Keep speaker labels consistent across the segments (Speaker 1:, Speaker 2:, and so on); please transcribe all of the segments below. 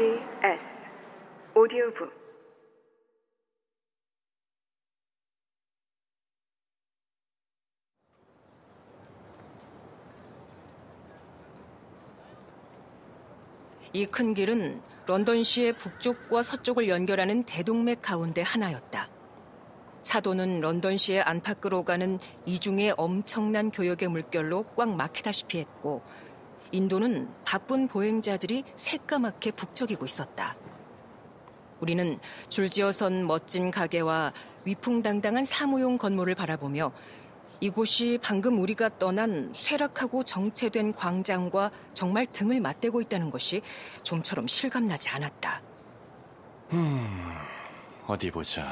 Speaker 1: SBS 오디오북
Speaker 2: 이 큰 길은 런던시의 북쪽과 서쪽을 연결하는 대동맥 가운데 하나였다. 차도는 런던시의 안팎으로 가는 이중의 엄청난 교역의 물결로 꽉 막히다시피 했고 인도는 바쁜 보행자들이 새까맣게 북적이고 있었다. 우리는 줄지어선 멋진 가게와 위풍당당한 사무용 건물을 바라보며 이곳이 방금 우리가 떠난 쇠락하고 정체된 광장과 정말 등을 맞대고 있다는 것이 좀처럼 실감나지 않았다.
Speaker 3: 음, 어디 보자.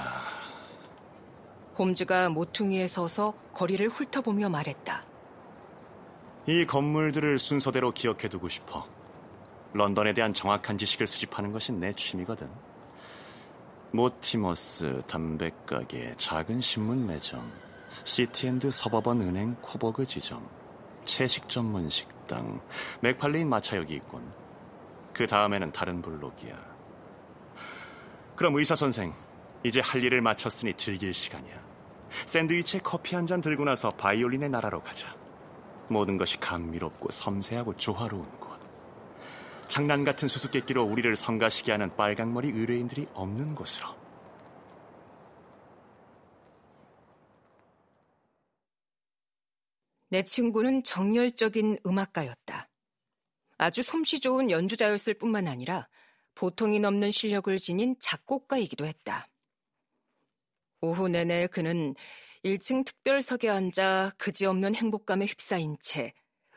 Speaker 2: 홈즈가 모퉁이에 서서 거리를 훑어보며 말했다.
Speaker 3: 이 건물들을 순서대로 기억해두고 싶어. 런던에 대한 정확한 지식을 수집하는 것이 내 취미거든. 모티머스 담배가게, 작은 신문 매점, 시티 앤드 서버번 은행 코버그 지점, 채식 전문 식당, 맥팔레인 마차역이 있군. 그 다음에는 다른 블록이야. 그럼 의사 선생, 이제 할 일을 마쳤으니 즐길 시간이야. 샌드위치에 커피 한 잔 들고 나서 바이올린의 나라로 가자. 모든 것이 감미롭고 섬세하고 조화로운 곳. 장난 같은 수수께끼로 우리를 성가시게 하는 빨강머리 의뢰인들이 없는 곳으로.
Speaker 2: 내 친구는 정열적인 음악가였다. 아주 솜씨 좋은 연주자였을 뿐만 아니라 보통이 넘는 실력을 지닌 작곡가이기도 했다. 오후 내내 그는 1층 특별석에 앉아 그지없는 행복감에 휩싸인 채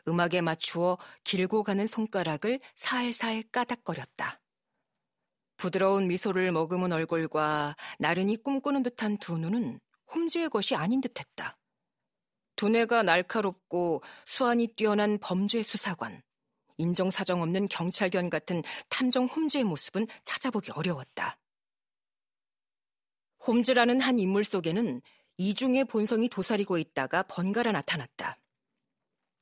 Speaker 2: 음악에 맞추어 길고 가는 손가락을 살살 까닥거렸다. 부드러운 미소를 머금은 얼굴과 나른히 꿈꾸는 듯한 두 눈은 홈즈의 것이 아닌 듯했다. 두뇌가 날카롭고 수완이 뛰어난 범죄 수사관, 인정사정 없는 경찰견 같은 탐정 홈즈의 모습은 찾아보기 어려웠다. 홈즈라는 한 인물 속에는 이중의 본성이 도사리고 있다가 번갈아 나타났다.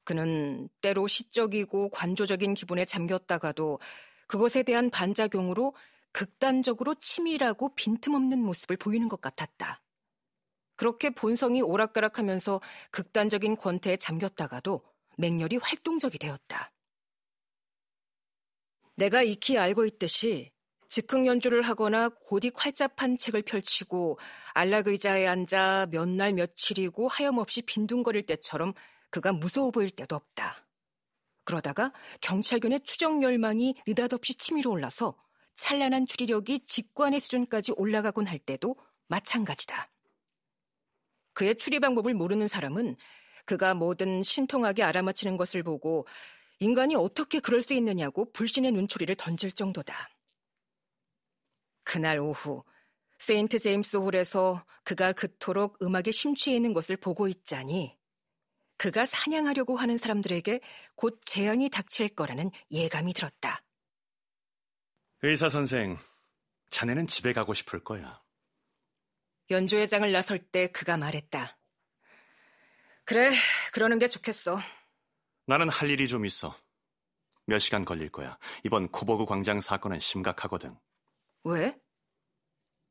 Speaker 2: 그는 때로 시적이고 관조적인 기분에 잠겼다가도 그것에 대한 반작용으로 극단적으로 치밀하고 빈틈없는 모습을 보이는 것 같았다. 그렇게 본성이 오락가락하면서 극단적인 권태에 잠겼다가도 맹렬히 활동적이 되었다. 내가 익히 알고 있듯이 즉흥 연주를 하거나 곧이 활잡한 책을 펼치고 안락 의자에 앉아 몇 날 며칠이고 하염없이 빈둥거릴 때처럼 그가 무서워 보일 때도 없다. 그러다가 경찰견의 추적 열망이 느닷없이 치밀어 올라서 찬란한 추리력이 직관의 수준까지 올라가곤 할 때도 마찬가지다. 그의 추리 방법을 모르는 사람은 그가 뭐든 신통하게 알아맞히는 것을 보고 인간이 어떻게 그럴 수 있느냐고 불신의 눈초리를 던질 정도다. 그날 오후 세인트 제임스 홀에서 그가 그토록 음악에 심취해 있는 것을 보고 있자니 그가 사냥하려고 하는 사람들에게 곧 재앙이 닥칠 거라는 예감이 들었다.
Speaker 3: 의사 선생, 자네는 집에 가고 싶을 거야.
Speaker 2: 연주회장을 나설 때 그가 말했다. 그래, 그러는 게 좋겠어.
Speaker 3: 나는 할 일이 좀 있어. 몇 시간 걸릴 거야. 이번 코버그 광장 사건은 심각하거든.
Speaker 2: 왜?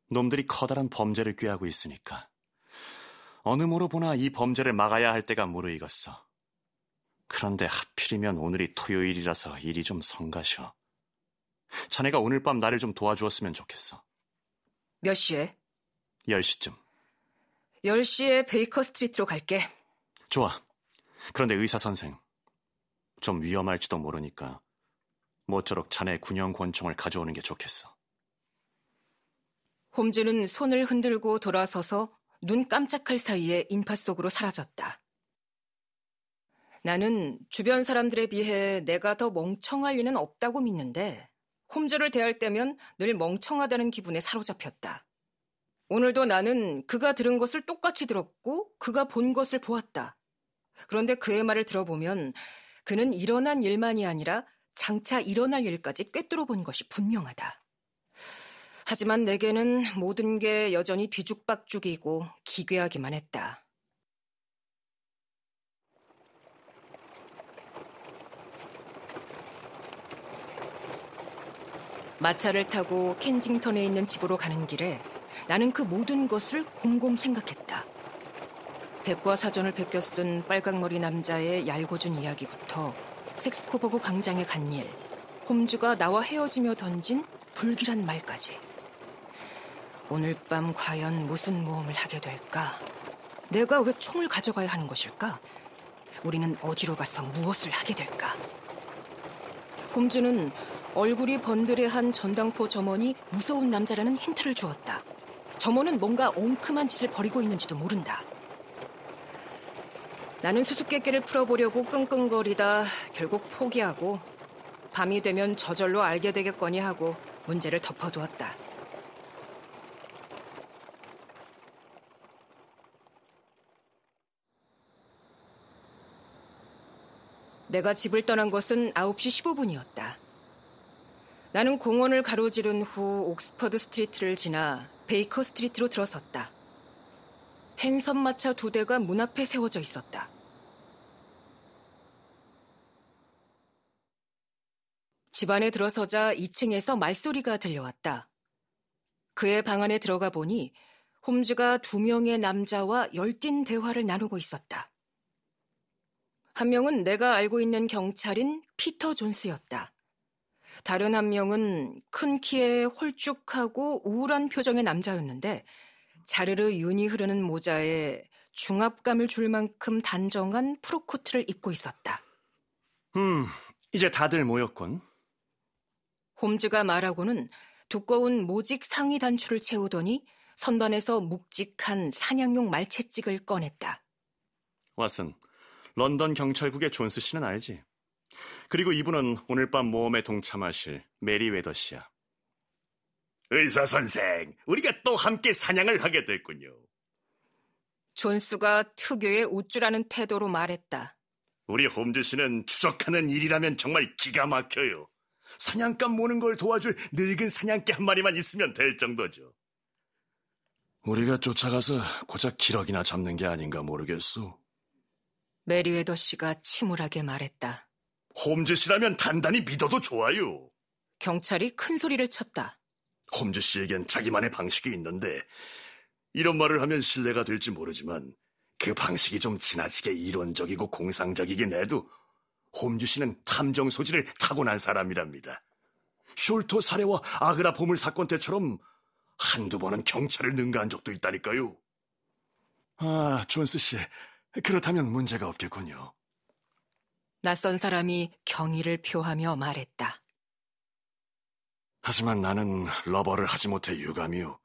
Speaker 3: 놈들이 커다란 범죄를 꾀하고 있으니까. 어느 모로 보나 이 범죄를 막아야 할 때가 무르익었어. 그런데 하필이면 오늘이 토요일이라서 일이 좀 성가셔. 자네가 오늘 밤 나를 좀 도와주었으면 좋겠어.
Speaker 2: 몇 시에?
Speaker 3: 10시쯤.
Speaker 2: 10시에 베이커 스트리트로 갈게.
Speaker 3: 좋아. 그런데 의사 선생. 좀 위험할지도 모르니까 모쪼록 자네 군용 권총을 가져오는 게 좋겠어.
Speaker 2: 홈즈는 손을 흔들고 돌아서서 눈 깜짝할 사이에 인파 속으로 사라졌다. 나는 주변 사람들에 비해 내가 더 멍청할 리는 없다고 믿는데 홈즈를 대할 때면 늘 멍청하다는 기분에 사로잡혔다. 오늘도 나는 그가 들은 것을 똑같이 들었고 그가 본 것을 보았다. 그런데 그의 말을 들어보면 그는 일어난 일만이 아니라 장차 일어날 일까지 꿰뚫어 본 것이 분명하다. 하지만 내게는 모든 게 여전히 뒤죽박죽이고 기괴하기만 했다. 마차를 타고 켄징턴에 있는 집으로 가는 길에 나는 그 모든 것을 곰곰 생각했다. 백과사전을 베껴 쓴 빨강머리 남자의 얄궂은 이야기부터 섹스코버그 광장에 간 일, 홈즈가 나와 헤어지며 던진 불길한 말까지. 오늘 밤 과연 무슨 모험을 하게 될까? 내가 왜 총을 가져가야 하는 것일까? 우리는 어디로 가서 무엇을 하게 될까? 홈즈는 얼굴이 번드레한 전당포 점원이 무서운 남자라는 힌트를 주었다. 점원은 뭔가 엉큼한 짓을 벌이고 있는지도 모른다. 나는 수수께끼를 풀어보려고 끙끙거리다 결국 포기하고 밤이 되면 저절로 알게 되겠거니 하고 문제를 덮어두었다. 내가 집을 떠난 것은 9시 15분이었다. 나는 공원을 가로지른 후 옥스퍼드 스트리트를 지나 베이커 스트리트로 들어섰다. 핸섬 마차 두 대가 문 앞에 세워져 있었다. 집안에 들어서자 2층에서 말소리가 들려왔다. 그의 방 안에 들어가 보니 홈즈가 두 명의 남자와 열띤 대화를 나누고 있었다. 한 명은 내가 알고 있는 경찰인 피터 존스였다. 다른 한 명은 큰 키에 홀쭉하고 우울한 표정의 남자였는데 자르르 윤이 흐르는 모자에 중압감을 줄 만큼 단정한 프로코트를 입고 있었다.
Speaker 3: 음, 이제 다들 모였군.
Speaker 2: 홈즈가 말하고는 두꺼운 모직 상의 단추를 채우더니 선반에서 묵직한 사냥용 말채찍을 꺼냈다.
Speaker 3: 왓슨, 런던 경찰국의 존스 씨는 알지? 그리고 이분은 오늘 밤 모험에 동참하실 메리웨더 씨야. 의사 선생, 우리가 또 함께 사냥을 하게 됐군요.
Speaker 2: 존스가 특유의 우쭐하는 태도로 말했다.
Speaker 3: 우리 홈즈 씨는 추적하는 일이라면 정말 기가 막혀요. 사냥감 모는 걸 도와줄 늙은 사냥개 한 마리만 있으면 될 정도죠. 우리가 쫓아가서 고작 기러기나 잡는 게 아닌가 모르겠소.
Speaker 2: 메리웨더 씨가 침울하게 말했다.
Speaker 3: 홈즈 씨라면 단단히 믿어도 좋아요.
Speaker 2: 경찰이 큰 소리를 쳤다.
Speaker 3: 홈즈 씨에겐 자기만의 방식이 있는데 이런 말을 하면 실례가 될지 모르지만 그 방식이 좀 지나치게 이론적이고 공상적이긴 해도 홈즈 씨는 탐정 소질을 타고난 사람이랍니다. 숄토 살해와 아그라 보물 사건 때처럼 한두 번은 경찰을 능가한 적도 있다니까요. 아, 존스 씨. 그렇다면 문제가 없겠군요.
Speaker 2: 낯선 사람이 경의를 표하며 말했다.
Speaker 3: 하지만 나는 러버를 하지 못해 유감이요.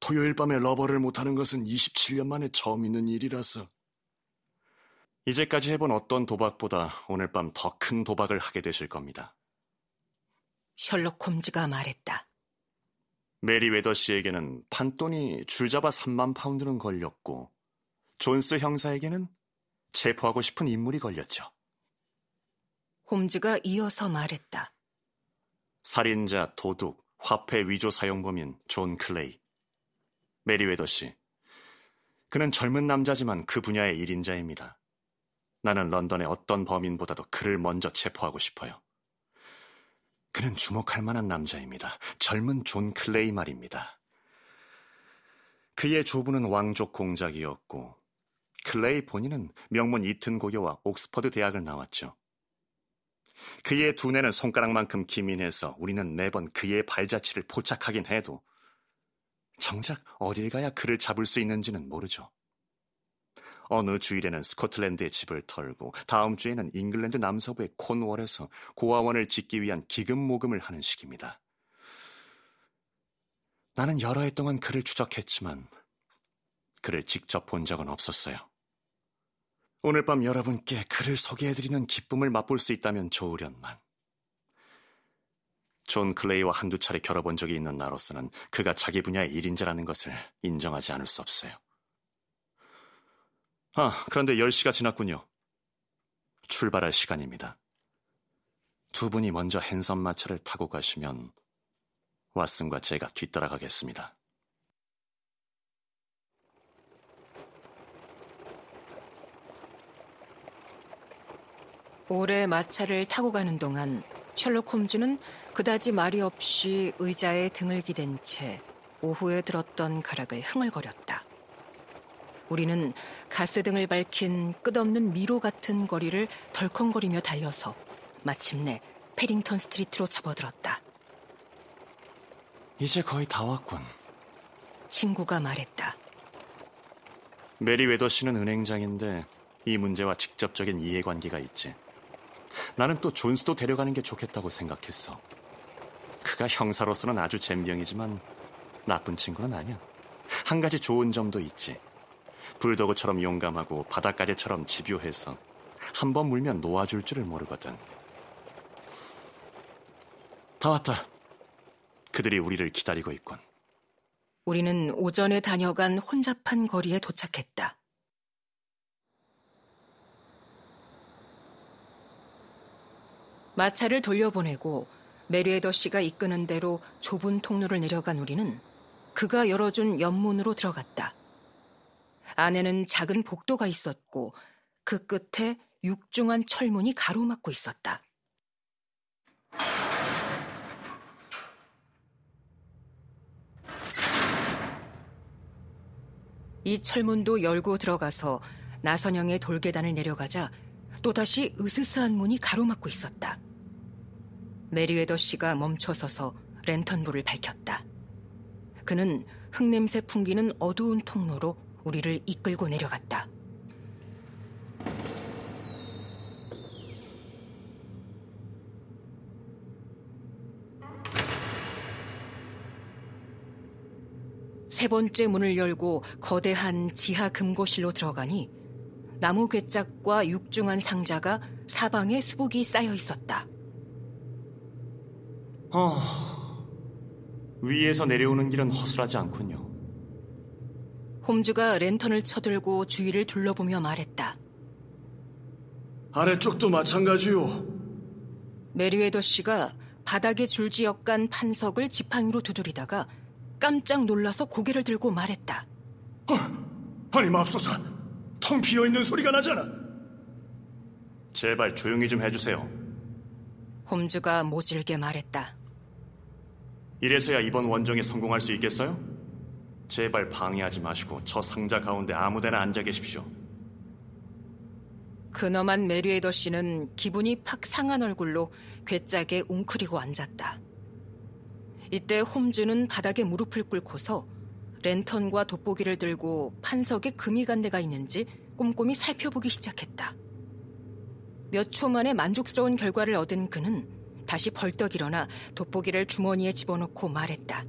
Speaker 3: 토요일 밤에 러버를 못하는 것은 27년 만에 처음 있는 일이라서. 이제까지 해본 어떤 도박보다 오늘 밤 더 큰 도박을 하게 되실 겁니다.
Speaker 2: 셜록 홈즈가 말했다.
Speaker 3: 메리웨더 씨에게는 판돈이 줄잡아 3만 파운드는 걸렸고 존스 형사에게는 체포하고 싶은 인물이 걸렸죠.
Speaker 2: 홈즈가 이어서 말했다.
Speaker 3: 살인자, 도둑, 화폐 위조 사용범인 존 클레이. 메리웨더 씨. 그는 젊은 남자지만 그 분야의 1인자입니다. 나는 런던의 어떤 범인보다도 그를 먼저 체포하고 싶어요. 그는 주목할 만한 남자입니다. 젊은 존 클레이 말입니다. 그의 조부는 왕족 공작이었고 클레이 본인은 명문 이튼 고교와 옥스퍼드 대학을 나왔죠. 그의 두뇌는 손가락만큼 기민해서 우리는 매번 그의 발자취를 포착하긴 해도 정작 어딜 가야 그를 잡을 수 있는지는 모르죠. 어느 주일에는 스코틀랜드의 집을 털고 다음 주에는 잉글랜드 남서부의 콘월에서 고아원을 짓기 위한 기금 모금을 하는 시기입니다. 나는 여러 해 동안 그를 추적했지만 그를 직접 본 적은 없었어요. 오늘 밤 여러분께 그를 소개해드리는 기쁨을 맛볼 수 있다면 좋으련만. 존 클레이와 한두 차례 겨뤄본 적이 있는 나로서는 그가 자기 분야의 일인자라는 것을 인정하지 않을 수 없어요. 아, 그런데 10시가 지났군요. 출발할 시간입니다. 두 분이 먼저 핸섬 마차를 타고 가시면 왓슨과 제가 뒤따라가겠습니다.
Speaker 2: 오래 마차를 타고 가는 동안 셜록 홈즈는 그다지 말이 없이 의자에 등을 기댄 채 오후에 들었던 가락을 흥얼거렸다. 우리는 가스등을 밝힌 끝없는 미로 같은 거리를 덜컹거리며 달려서 마침내 페링턴 스트리트로 접어들었다.
Speaker 3: 이제 거의 다 왔군.
Speaker 2: 친구가 말했다.
Speaker 3: 메리 웨더 씨는 은행장인데 이 문제와 직접적인 이해관계가 있지. 나는 또 존스도 데려가는 게 좋겠다고 생각했어. 그가 형사로서는 아주 젬병이지만 나쁜 친구는 아니야. 한 가지 좋은 점도 있지. 불도그처럼 용감하고 바닷가재처럼 집요해서 한 번 물면 놓아줄 줄을 모르거든. 다 왔다. 그들이 우리를 기다리고 있군.
Speaker 2: 우리는 오전에 다녀간 혼잡한 거리에 도착했다. 마차를 돌려보내고 메리에더 씨가 이끄는 대로 좁은 통로를 내려간 우리는 그가 열어준 연문으로 들어갔다. 안에는 작은 복도가 있었고 그 끝에 육중한 철문이 가로막고 있었다. 이 철문도 열고 들어가서 나선형의 돌계단을 내려가자 또다시 으스스한 문이 가로막고 있었다. 메리웨더 씨가 멈춰서서 랜턴불을 밝혔다. 그는 흙냄새 풍기는 어두운 통로로 우리를 이끌고 내려갔다. 세 번째 문을 열고 거대한 지하 금고실로 들어가니 나무 궤짝과 육중한 상자가 사방에 수북이 쌓여 있었다.
Speaker 3: 어, 위에서 내려오는 길은 허술하지 않군요.
Speaker 2: 홈즈가 랜턴을 쳐들고 주위를 둘러보며 말했다.
Speaker 4: 아래쪽도 마찬가지요.
Speaker 2: 메리웨더 씨가 바닥에 줄지어 깐 판석을 지팡이로 두드리다가 깜짝 놀라서 고개를 들고 말했다.
Speaker 4: 아니 맙소사, 텅 비어 있는 소리가 나잖아.
Speaker 3: 제발 조용히 좀 해주세요.
Speaker 2: 홈즈가 모질게 말했다.
Speaker 3: 이래서야 이번 원정에 성공할 수 있겠어요? 제발 방해하지 마시고 저 상자 가운데 아무데나 앉아 계십시오.
Speaker 2: 근엄한 메리에더 씨는 기분이 팍 상한 얼굴로 괴짝에 웅크리고 앉았다. 이때 홈즈는 바닥에 무릎을 꿇고서 랜턴과 돋보기를 들고 판석에 금이 간 데가 있는지 꼼꼼히 살펴보기 시작했다. 몇 초 만에 만족스러운 결과를 얻은 그는 다시 벌떡 일어나 돋보기를 주머니에 집어넣고 말했다.